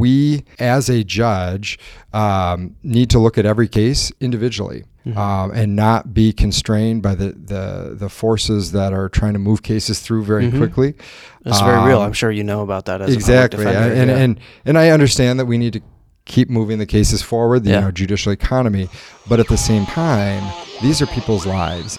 we, as a judge, um, need to look at every case individually. Mm-hmm. Um, and not be constrained by the, the the forces that are trying to move cases through very mm-hmm. quickly. That's very real. Um, I'm sure you know about that. exactly, defender, and, yeah. and and I understand that we need to keep moving the cases forward, the yeah. you know, judicial economy, but at the same time, these are people's lives.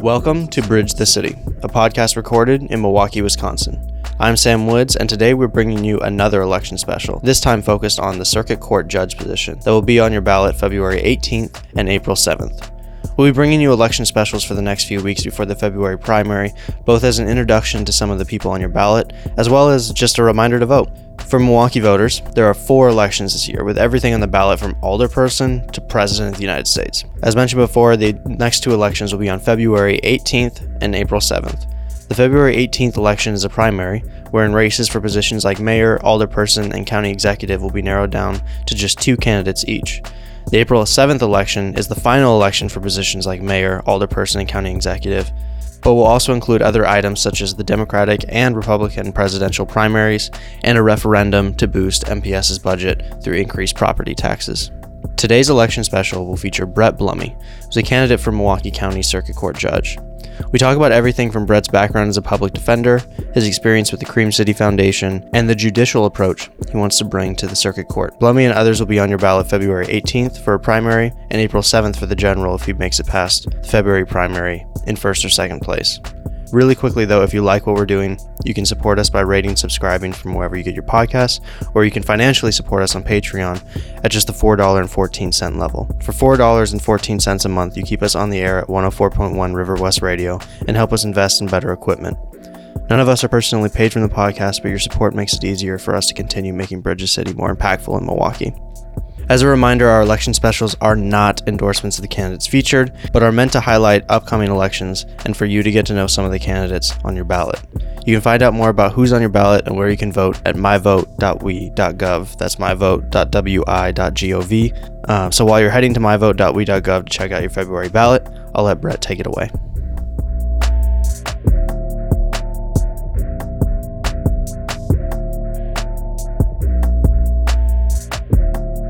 Welcome to Bridge the City, a podcast recorded in Milwaukee, Wisconsin. I'm Sam Woods, and today we're bringing you another election special, this time focused on the Circuit Court Judge position that will be on your ballot February 18th and April 7th. We'll be bringing you election specials for the next few weeks before the February primary, both as an introduction to some of the people on your ballot, as well as just a reminder to vote. For Milwaukee voters, there are four elections this year, with everything on the ballot from alderperson to president of the United States. As mentioned before, the next two elections will be on February 18th and April 7th. The February 18th election is a primary, wherein races for positions like mayor, alderperson, and county executive will be narrowed down to just two candidates each. The April 7th election is the final election for positions like mayor, alderperson, and county executive, but will also include other items such as the Democratic and Republican presidential primaries and a referendum to boost MPS's budget through increased property taxes. Today's election special will feature Brett Blomme, who's a candidate for Milwaukee County Circuit Court Judge. We talk about everything from Brett's background as a public defender, his experience with the Cream City Foundation, and the judicial approach he wants to bring to the circuit court. Blomme and others will be on your ballot February 18th for a primary and April 7th for the general if he makes it past the February primary in first or second place. Really quickly, though, if you like what we're doing, you can support us by rating subscribing from wherever you get your podcasts, or you can financially support us on Patreon at just the $4.14 level. For $4.14 a month, you keep us on the air at 104.1 Riverwest Radio and help us invest in better equipment. None of us are personally paid from the podcast, but your support makes it easier for us to continue making Bridges City more impactful in Milwaukee. As a reminder, our election specials are not endorsements of the candidates featured, but are meant to highlight upcoming elections and for you to get to know some of the candidates on your ballot. You can find out more about who's on your ballot and where you can vote at myvote.we.gov. That's myvote.wi.gov. Uh, so while you're heading to myvote.we.gov to check out your February ballot, I'll let Brett take it away.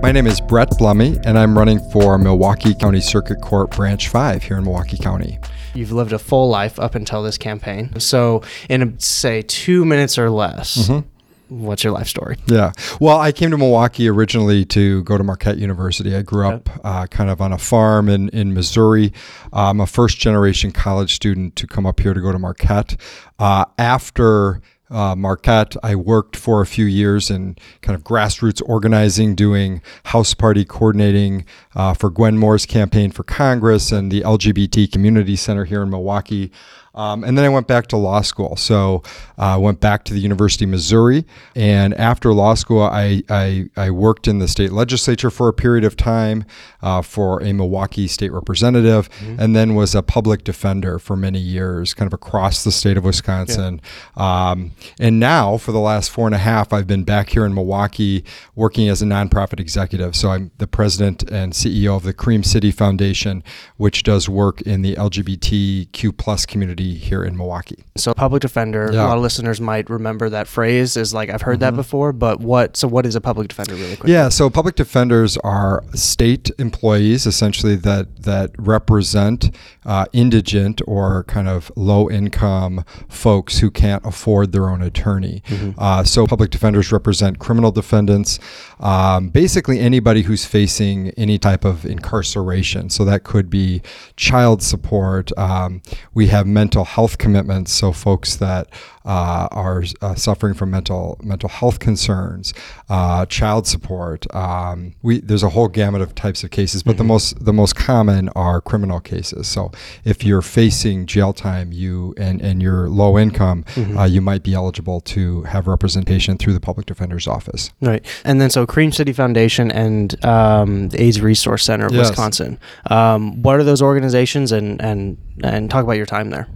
My name is Brett Blomme, and I'm running for Milwaukee County Circuit Court Branch 5 here in Milwaukee County. You've lived a full life up until this campaign. So, in say two minutes or less, mm-hmm. what's your life story? Yeah. Well, I came to Milwaukee originally to go to Marquette University. I grew up uh, kind of on a farm in, in Missouri. I'm a first generation college student to come up here to go to Marquette. Uh, after uh, Marquette. I worked for a few years in kind of grassroots organizing, doing house party coordinating uh, for Gwen Moore's campaign for Congress and the LGBT Community Center here in Milwaukee. Um, and then I went back to law school. So I uh, went back to the University of Missouri. And after law school, I, I, I worked in the state legislature for a period of time uh, for a Milwaukee state representative, mm-hmm. and then was a public defender for many years, kind of across the state of Wisconsin. Yeah. Um, and now, for the last four and a half, I've been back here in Milwaukee working as a nonprofit executive. So I'm the president and CEO of the Cream City Foundation, which does work in the LGBTQ plus community here in Milwaukee. So public defender, yeah. a lot of listeners might remember that phrase is like I've heard mm-hmm. that before, but what so what is a public defender really quick? Yeah, so public defenders are state employees essentially that that represent uh, indigent or kind of low income folks who can't afford their own attorney. Mm-hmm. Uh, so public defenders represent criminal defendants, um, basically anybody who's facing any type of incarceration. So that could be child support. Um, we have mental mental health commitments. So folks that uh, are uh, suffering from mental mental health concerns, uh, child support. Um, we there's a whole gamut of types of cases, but mm-hmm. the most the most common are criminal cases. So if you're facing jail time, you and and you're low income, mm-hmm. Uh, you might be eligible to have representation through the public defender's office. Right, and then so Cream City Foundation and um, the AIDS Resource Center of yes. Wisconsin. Um, what are those organizations, and and and talk about your time there?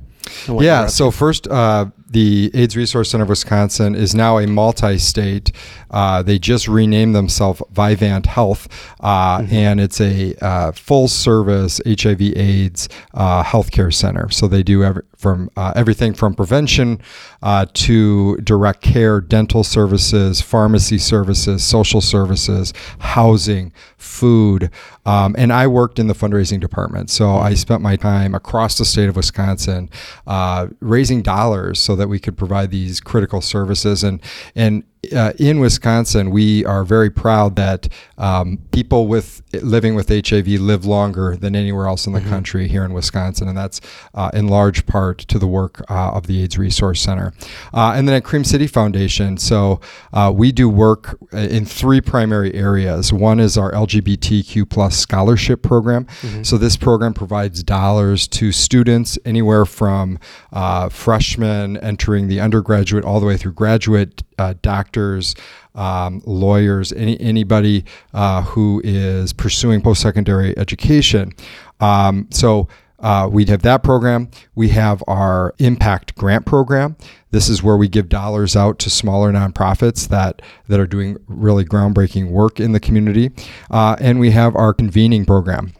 Yeah. So first, uh, the AIDS Resource Center of Wisconsin is now a multi-state. Uh, they just renamed themselves Vivent Health, uh, mm-hmm. and it's a uh, full-service HIV/AIDS uh, healthcare center. So they do every, from uh, everything from prevention uh, to direct care, dental services, pharmacy services, social services, housing, food. Um, and I worked in the fundraising department. So I spent my time across the state of Wisconsin uh, raising dollars so that we could provide these critical services. And, and uh, in Wisconsin, we are very proud that um, people with living with HIV live longer than anywhere else in the mm-hmm. country here in Wisconsin, and that's uh, in large part to the work uh, of the AIDS Resource Center. Uh, and then at Cream City Foundation, so uh, we do work in three primary areas. One is our LGBTQ plus scholarship program. Mm-hmm. So this program provides dollars to students anywhere from uh, freshmen entering the undergraduate all the way through graduate uh, doctors, um, lawyers, any, anybody uh, who is pursuing post secondary education. Um, so uh, we have that program. We have our impact grant program. This is where we give dollars out to smaller nonprofits that that are doing really groundbreaking work in the community, uh, and we have our convening program.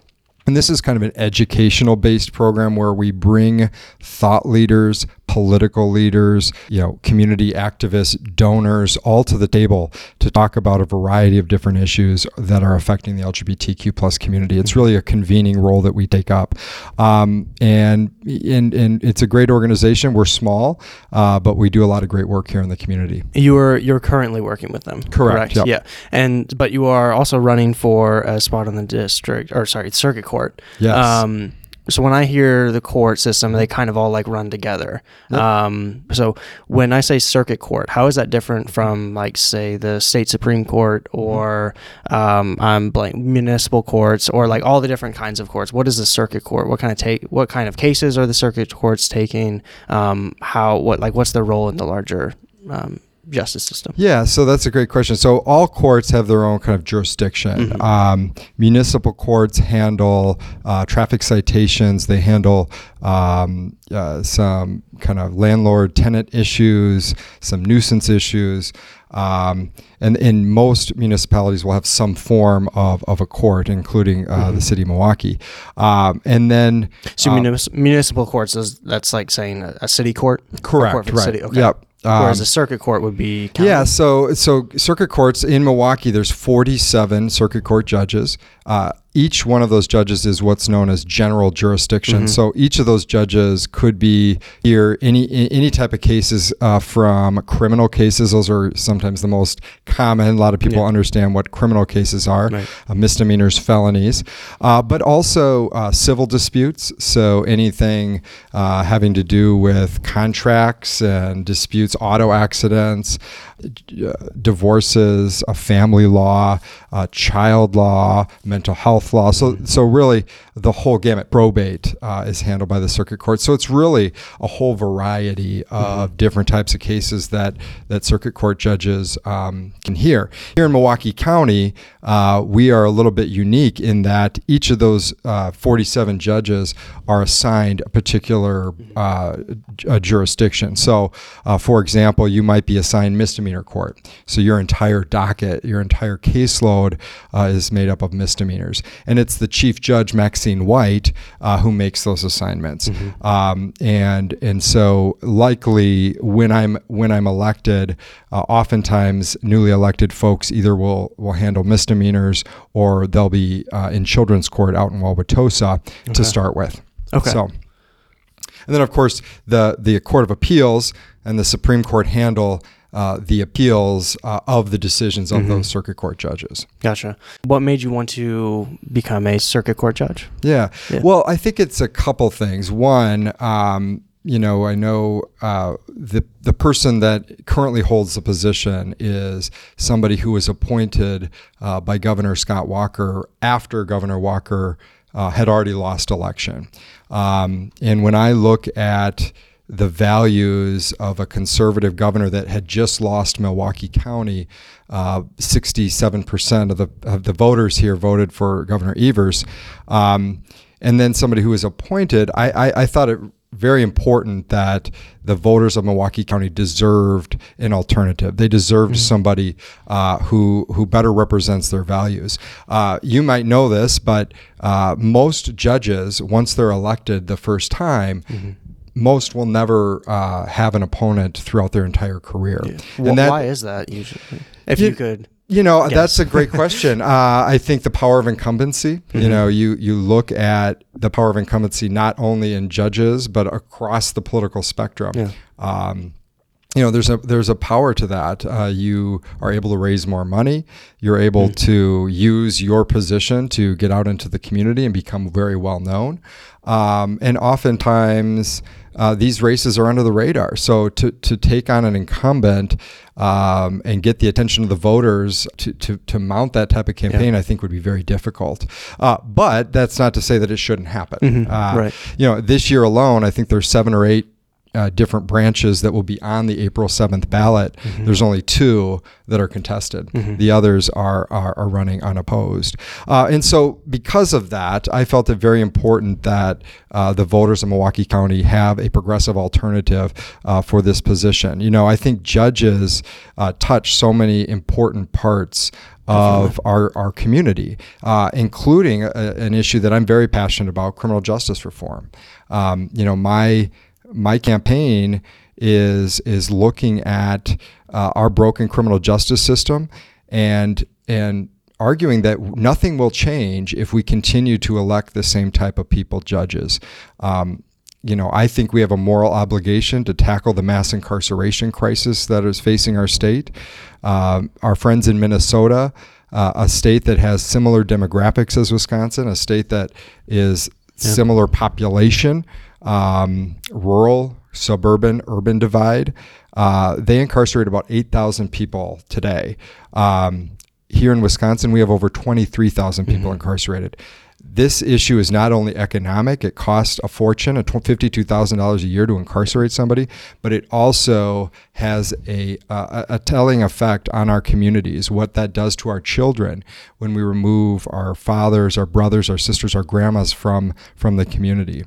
And this is kind of an educational based program where we bring thought leaders, political leaders, you know, community activists, donors, all to the table to talk about a variety of different issues that are affecting the LGBTQ plus community. It's really a convening role that we take up, um, and, and and it's a great organization. We're small, uh, but we do a lot of great work here in the community. You are you're currently working with them, correct? correct? Yep. Yeah, and but you are also running for a spot on the district or sorry circuit court. Yes. Um, so when I hear the court system, they kind of all like run together. Yep. Um, so when I say circuit court, how is that different from like say the state supreme court mm-hmm. or um, I'm blank municipal courts or like all the different kinds of courts? What is the circuit court? What kind of take? What kind of cases are the circuit courts taking? Um, how what like what's their role in the larger um, justice system? Yeah, so that's a great question. So all courts have their own kind of jurisdiction. Mm-hmm. Um, municipal courts handle uh, traffic citations. They handle um, uh, some kind of landlord tenant issues, some nuisance issues. Um, and in most municipalities, will have some form of, of a court, including uh, mm-hmm. the city of Milwaukee. Um, and then, so uh, municipal courts is that's like saying a, a city court. Correct. Court right. City. Okay. Yep. Whereas um, a circuit court would be county. yeah. So so circuit courts in Milwaukee, there's 47 circuit court judges. Uh, each one of those judges is what's known as general jurisdiction. Mm-hmm. So each of those judges could be here any any type of cases uh, from criminal cases. Those are sometimes the most common. A lot of people yeah. understand what criminal cases are, right. uh, misdemeanors, felonies, uh, but also uh, civil disputes. So anything uh, having to do with contracts and disputes, auto accidents, uh, divorces, a family law, child law, mental health law. So, so really, the whole gamut. Probate uh, is handled by the circuit court. So it's really a whole variety of mm-hmm. different types of cases that that circuit court judges um, can hear. Here in Milwaukee County, uh, we are a little bit unique in that each of those uh, 47 judges are assigned a particular uh, a jurisdiction. So, uh, for example, you might be assigned misdemeanor court. So your entire docket, your entire caseload uh, is made up of misdemeanors and it's the chief judge Maxine White uh, who makes those assignments. Mm-hmm. Um, and and so likely when I'm when I'm elected, uh, oftentimes newly elected folks either will will handle misdemeanors or they'll be uh, in children's court out in Wauwatosa okay. to start with. Okay. So. And then, of course, the, the Court of Appeals and the Supreme Court handle uh, the appeals uh, of the decisions of mm-hmm. those circuit court judges. Gotcha. What made you want to become a circuit court judge? Yeah. yeah. Well, I think it's a couple things. One, um, you know, I know uh, the the person that currently holds the position is somebody who was appointed uh, by Governor Scott Walker after Governor Walker uh, had already lost election. Um, and when I look at the values of a conservative governor that had just lost Milwaukee County. Uh, 67% of the of the voters here voted for Governor Evers, um, and then somebody who was appointed. I, I, I thought it very important that the voters of Milwaukee County deserved an alternative. They deserved mm-hmm. somebody uh, who who better represents their values. Uh, you might know this, but uh, most judges, once they're elected the first time. Mm-hmm most will never uh, have an opponent throughout their entire career. Yeah. And well, that, why is that usually? If you, you could you know, that's a great question. Uh, I think the power of incumbency. Mm-hmm. You know, you you look at the power of incumbency not only in judges but across the political spectrum. Yeah. Um, you know, there's a there's a power to that. Uh, you are able to raise more money. You're able mm-hmm. to use your position to get out into the community and become very well known. Um, and oftentimes uh, these races are under the radar. So to, to take on an incumbent um, and get the attention of the voters to, to, to mount that type of campaign, yeah. I think would be very difficult. Uh, but that's not to say that it shouldn't happen. Mm-hmm. Uh, right. You know, this year alone, I think there's seven or eight uh, different branches that will be on the April 7th ballot. Mm-hmm. There's only two that are contested. Mm-hmm. The others are, are, are running unopposed. Uh, and so, because of that, I felt it very important that uh, the voters of Milwaukee County have a progressive alternative uh, for this position. You know, I think judges uh, touch so many important parts of our, our community, uh, including a, an issue that I'm very passionate about criminal justice reform. Um, you know, my my campaign is is looking at uh, our broken criminal justice system and and arguing that nothing will change if we continue to elect the same type of people judges. Um, you know, I think we have a moral obligation to tackle the mass incarceration crisis that is facing our state. Um, our friends in Minnesota, uh, a state that has similar demographics as Wisconsin, a state that is similar population, um, rural, suburban, urban divide. Uh, they incarcerate about 8,000 people today. Um, here in Wisconsin, we have over 23,000 people mm-hmm. incarcerated. This issue is not only economic, it costs a fortune, $52,000 a year to incarcerate somebody, but it also has a, a, a telling effect on our communities, what that does to our children when we remove our fathers, our brothers, our sisters, our grandmas from, from the community.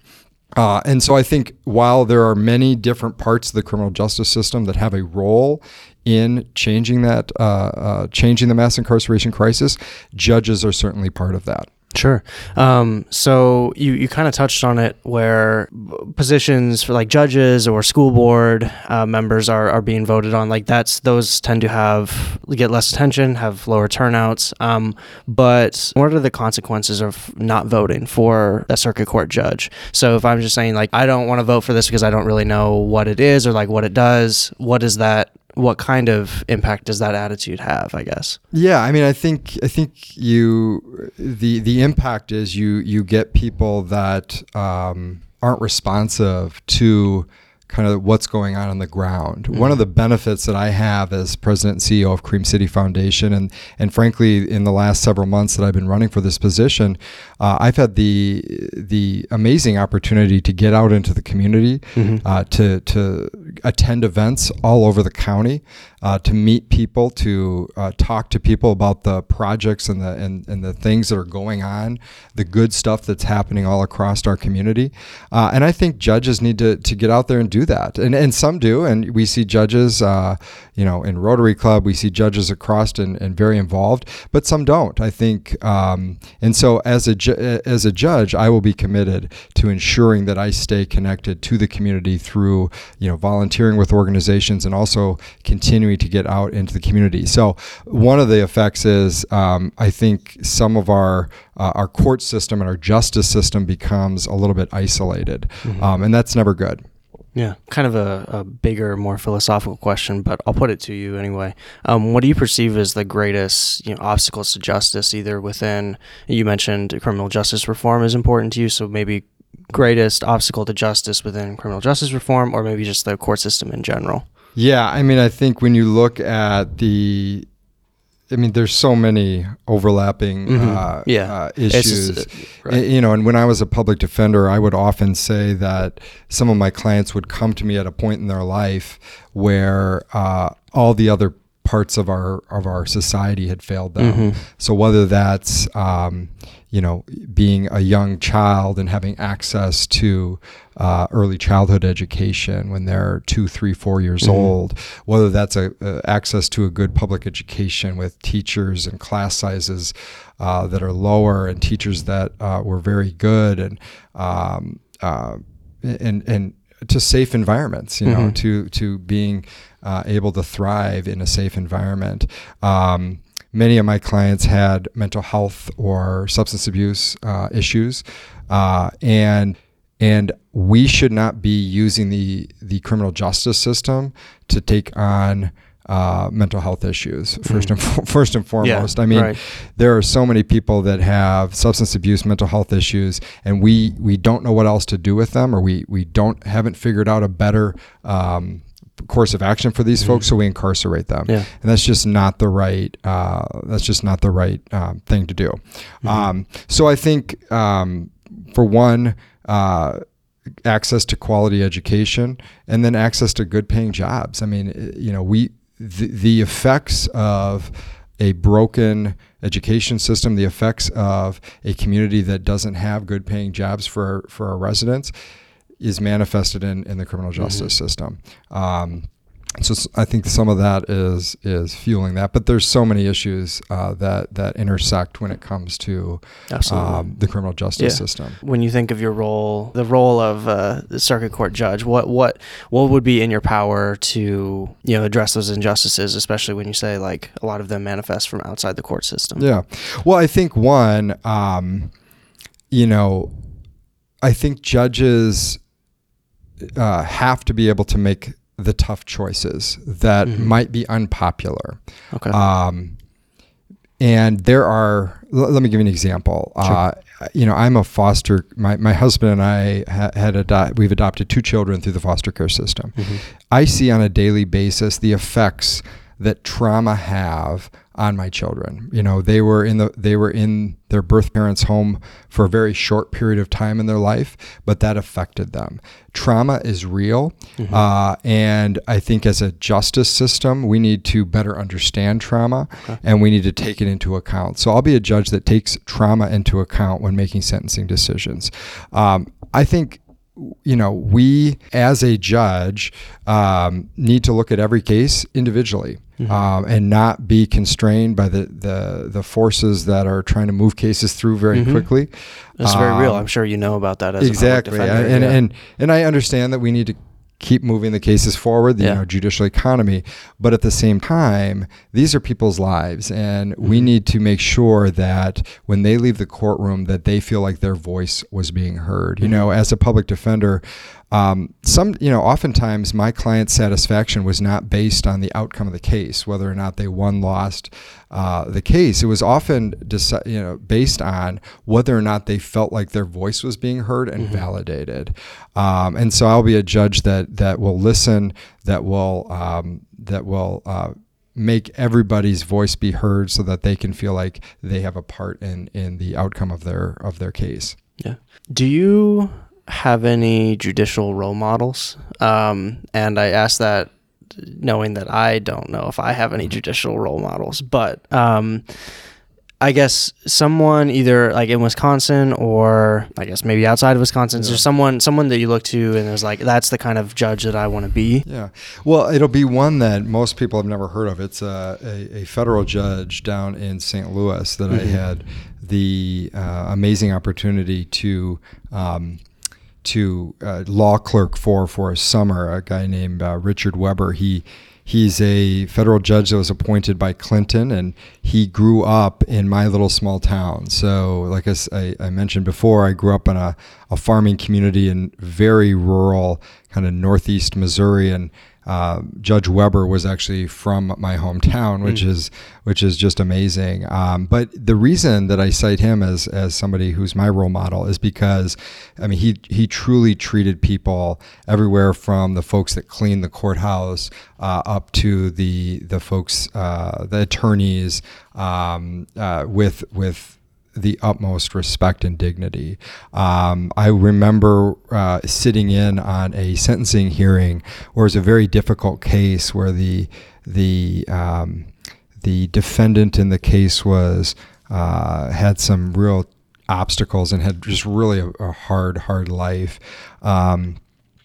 Uh, and so I think while there are many different parts of the criminal justice system that have a role in changing that, uh, uh, changing the mass incarceration crisis, judges are certainly part of that. Sure. Um, so you, you kind of touched on it where positions for like judges or school board uh, members are, are being voted on. Like that's those tend to have get less attention, have lower turnouts. Um, but what are the consequences of not voting for a circuit court judge? So if I'm just saying like I don't want to vote for this because I don't really know what it is or like what it does, what does that what kind of impact does that attitude have i guess? Yeah i mean i think i think you the the impact is you you get people that um, aren't responsive to kind of what's going on on the ground. Mm-hmm. One of the benefits that I have as president and CEO of Cream City Foundation, and and frankly, in the last several months that I've been running for this position, uh, I've had the the amazing opportunity to get out into the community, mm-hmm. uh, to to attend events all over the county, uh, to meet people, to uh, talk to people about the projects and the and, and the things that are going on, the good stuff that's happening all across our community. Uh, and I think judges need to, to get out there and do that. And, and some do. And we see judges, uh, you know, in Rotary Club, we see judges across and, and very involved, but some don't, I think. Um, and so as a, ju- as a judge, I will be committed to ensuring that I stay connected to the community through, you know, volunteering with organizations and also continuing continuing to get out into the community. So one of the effects is um, I think some of our uh, our court system and our justice system becomes a little bit isolated, mm-hmm. um, and that's never good. Yeah, kind of a, a, bigger, more philosophical question, but I'll put it to you anyway. Um, what do you perceive as the greatest you know, obstacles to justice, either within, you mentioned criminal justice reform is important to you, so maybe greatest obstacle to justice within criminal justice reform, or maybe just the court system in general? Yeah, I mean, I think when you look at the, I mean, there's so many overlapping mm-hmm. uh, yeah. uh, issues. Just, uh, right. You know, and when I was a public defender, I would often say that some of my clients would come to me at a point in their life where uh, all the other parts of our of our society had failed them. Mm-hmm. So whether that's um, you know being a young child and having access to uh, early childhood education when they're two, three, four years Mhm. old, whether that's a, a access to a good public education with teachers and class sizes uh, that are lower and teachers that uh, were very good and um, uh, and and to safe environments, you know, Mhm. to to being uh, able to thrive in a safe environment. Um, many of my clients had mental health or substance abuse uh, issues, uh, and and we should not be using the the criminal justice system to take on uh, mental health issues first and fo- first and foremost. I mean, right. there are so many people that have substance abuse, mental health issues, and we we don't know what else to do with them, or we we don't haven't figured out a better. Um, course of action for these folks so we incarcerate them Yeah. and that's just not the right uh, that's just not the right um, thing to do Mm-hmm. um, so i think um, for one uh, access to quality education and then access to good paying jobs i mean eh, you know we the, the effects of a broken education system the effects of a community that doesn't have good paying jobs for for our residents is manifested in, in the criminal justice system um, so I think some of that is is fueling that, but there's so many issues uh, that that intersect when it comes to um, the criminal justice Yeah. system. when you think of your role, the role of uh, the circuit court judge, what what what would be in your power to you know address those injustices, especially when you say like a lot of them manifest from outside the court system? Yeah. Well, I think one, um, you know, I think judges uh, have to be able to make the tough choices that Mhm. might be unpopular. Okay. Um, and there are, l- let me give you an example. Uh, you know, I'm a foster, my, my husband and I ha- had, ado- we've adopted two children through the foster care system. Mhm. I see on a daily basis the effects that trauma have on my children. You know, they were in the they were in their birth parents' home for a very short period of time in their life, but that affected them. Trauma is real, Mhm. uh, and I think as a justice system, we need to better understand trauma, Okay. and we need to take it into account. So I'll be a judge that takes trauma into account when making sentencing decisions. Um, I think you know, we as a judge um, need to look at every case individually Mhm. um, and not be constrained by the, the the forces that are trying to move cases through very Mhm. quickly. That's very real. Um, I'm sure you know about that as exactly, defender. and, yeah. and and I understand that we need to keep moving the cases forward, the Yeah. you know, judicial economy, but at the same time, these are people's lives, and we Mhm. need to make sure that when they leave the courtroom, that they feel like their voice was being heard. You Mhm. know, as a public defender, um, some you know, oftentimes my client satisfaction was not based on the outcome of the case, whether or not they won, lost uh, the case. It was often deci- you know based on whether or not they felt like their voice was being heard and Mhm. validated. Um, and so I'll be a judge that that will listen, that will um, that will. Uh, make everybody's voice be heard so that they can feel like they have a part in in the outcome of their of their case. Yeah. Do you have any judicial role models? Um, and I ask that knowing that I don't know if I have any judicial role models, but um, I guess someone either like in Wisconsin or I guess maybe outside of Wisconsin, is Yeah. there someone someone that you look to and is like that's the kind of judge that I want to be? Yeah. Well, it'll be one that most people have never heard of. It's a, a, a federal judge down in St. Louis that I Mhm. had the uh, amazing opportunity to. Um, to uh, law clerk for for a summer, a guy named uh, Richard Webber. He he's a federal judge that was appointed by Clinton, and he grew up in my little small town. So, like I mentioned before, I grew up in a, a farming community in very rural, kind of northeast Missouri, and uh, Judge Webber was actually from my hometown, which Mm. is which is just amazing. Um, but the reason that I cite him as as somebody who's my role model is because, I mean, he he truly treated people everywhere from the folks that clean the courthouse uh, up to the the folks, uh, the attorneys, um, uh, with with the utmost respect and dignity. Um, I remember uh, sitting in on a sentencing hearing where it was a very difficult case where the the um, the defendant in the case was uh, had some real obstacles and had just really a, a hard, hard life. Um,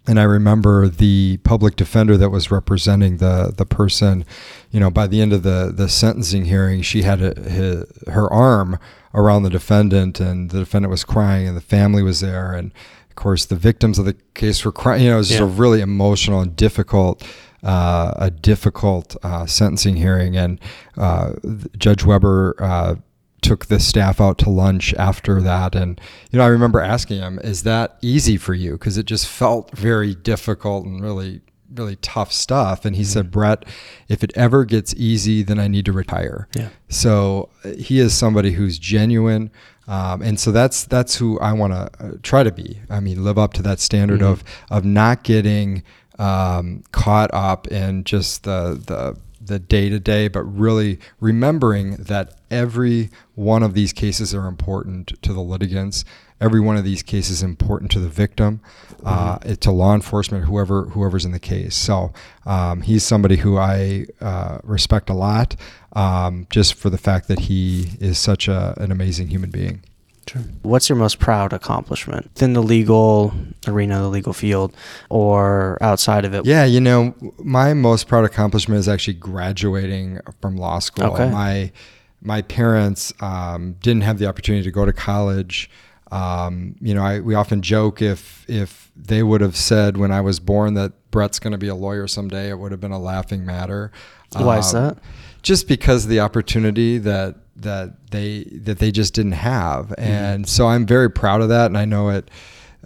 and I remember the public defender that was representing the the person, you know, by the end of the the sentencing hearing, she had a, his, her arm around the defendant, and the defendant was crying, and the family was there, and of course the victims of the case were crying. You know, it was just yeah. a really emotional and difficult. Uh, a difficult uh, sentencing hearing, and uh, Judge Webber uh, took the staff out to lunch after that and you know i remember asking him is that easy for you because it just felt very difficult and really really tough stuff and he mm-hmm. said brett if it ever gets easy then i need to retire yeah so uh, he is somebody who's genuine um, and so that's that's who i want to uh, try to be i mean live up to that standard mm-hmm. of of not getting um, caught up in just the the the day to day, but really remembering that every one of these cases are important to the litigants. Every one of these cases is important to the victim, uh, mm-hmm. to law enforcement, whoever whoever's in the case. So um, he's somebody who I uh, respect a lot, um, just for the fact that he is such a, an amazing human being. Sure. What's your most proud accomplishment within the legal arena, the legal field, or outside of it? Yeah, you know, my most proud accomplishment is actually graduating from law school. Okay. My my parents um, didn't have the opportunity to go to college. Um, you know, I, we often joke if if they would have said when I was born that Brett's going to be a lawyer someday, it would have been a laughing matter. Why um, is that? Just because the opportunity that that they that they just didn't have, mm-hmm. and so I'm very proud of that, and I know it.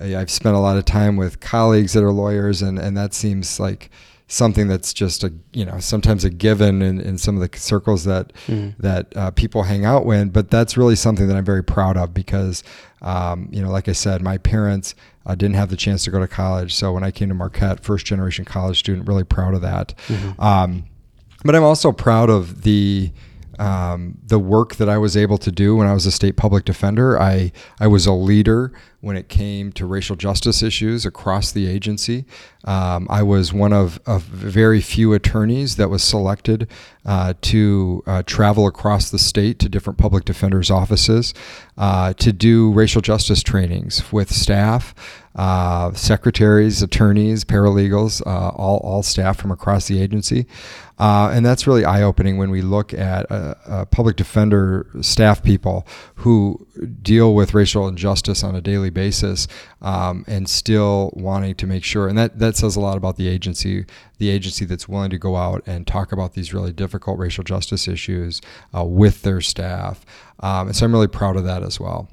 I've spent a lot of time with colleagues that are lawyers, and and that seems like something that's just a you know sometimes a given in, in some of the circles that mm. that uh, people hang out with but that's really something that I'm very proud of because um, you know like I said my parents uh, didn't have the chance to go to college so when I came to Marquette first generation college student really proud of that mm-hmm. um, but I'm also proud of the um, the work that I was able to do when I was a state public defender. I, I was a leader when it came to racial justice issues across the agency. Um, I was one of, of very few attorneys that was selected uh, to uh, travel across the state to different public defenders' offices uh, to do racial justice trainings with staff. Uh, secretaries, attorneys, paralegals, uh, all, all staff from across the agency. Uh, and that's really eye opening when we look at uh, uh, public defender staff people who deal with racial injustice on a daily basis um, and still wanting to make sure. And that, that says a lot about the agency, the agency that's willing to go out and talk about these really difficult racial justice issues uh, with their staff. Um, and so I'm really proud of that as well.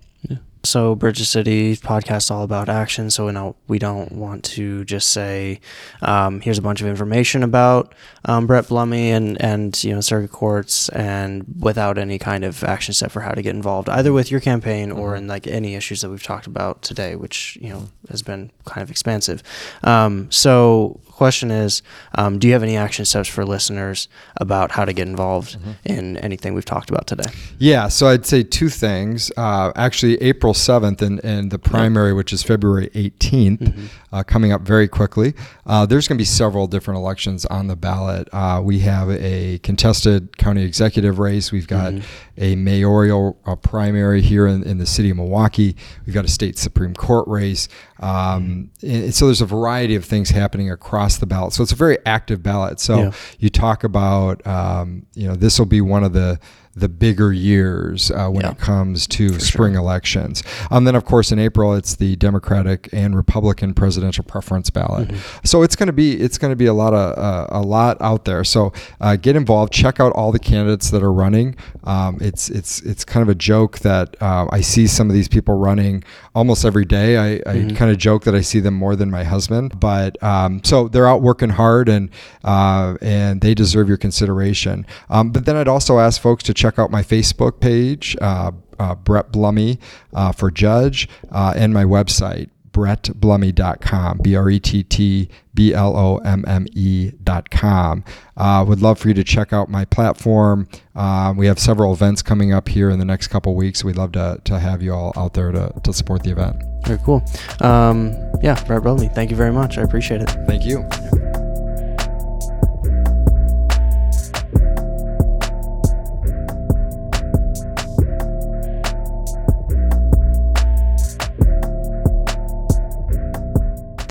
So Bridge City podcast all about action. So we don't we don't want to just say, um, here's a bunch of information about um, Brett Blomme and and you know circuit courts, and without any kind of action step for how to get involved, either with your campaign or mm-hmm. in like any issues that we've talked about today, which you know has been kind of expansive. Um, so question is, um, do you have any action steps for listeners about how to get involved mm-hmm. in anything we've talked about today? Yeah, so I'd say two things. Uh, actually, April 7th and, and the primary, which is February 18th, mm-hmm. uh, coming up very quickly. Uh, there's going to be several different elections on the ballot. Uh, we have a contested county executive race. We've got mm-hmm. a mayoral uh, primary here in, in the city of Milwaukee. We've got a state Supreme Court race. Um, so there's a variety of things happening across the ballot. So it's a very active ballot. So yeah. you talk about, um, you know, this will be one of the the bigger years uh, when yeah, it comes to spring sure. elections. Um, then, of course, in April, it's the Democratic and Republican presidential preference ballot. Mm-hmm. So it's going to be it's going to be a lot of uh, a lot out there. So uh, get involved. Check out all the candidates that are running. Um, it's it's it's kind of a joke that uh, I see some of these people running almost every day. I, I mm-hmm. kind of joke that I see them more than my husband. But um, so they're out working hard and uh, and they deserve your consideration. Um, but then I'd also ask folks to check out my Facebook page, uh, uh, Brett Blomme uh, for Judge, uh, and my website, brettblomme.com, B R E T T B L O M M E.com. Uh, would love for you to check out my platform. Uh, we have several events coming up here in the next couple weeks. We'd love to, to have you all out there to, to support the event. Very cool. Um, yeah, Brett Blomme, thank you very much. I appreciate it. Thank you.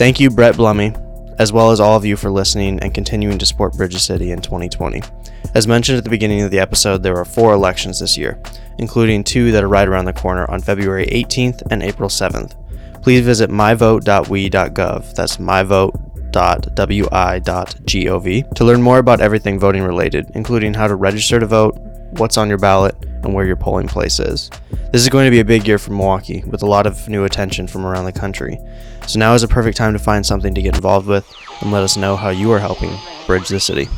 Thank you, Brett Blomme, as well as all of you for listening and continuing to support Bridge the City in 2020. As mentioned at the beginning of the episode, there are four elections this year, including two that are right around the corner on February 18th and April 7th. Please visit myvote.we.gov. That's myvote.wi.gov to learn more about everything voting related, including how to register to vote, what's on your ballot, and where your polling place is. This is going to be a big year for Milwaukee, with a lot of new attention from around the country. So now is a perfect time to find something to get involved with and let us know how you are helping bridge the city.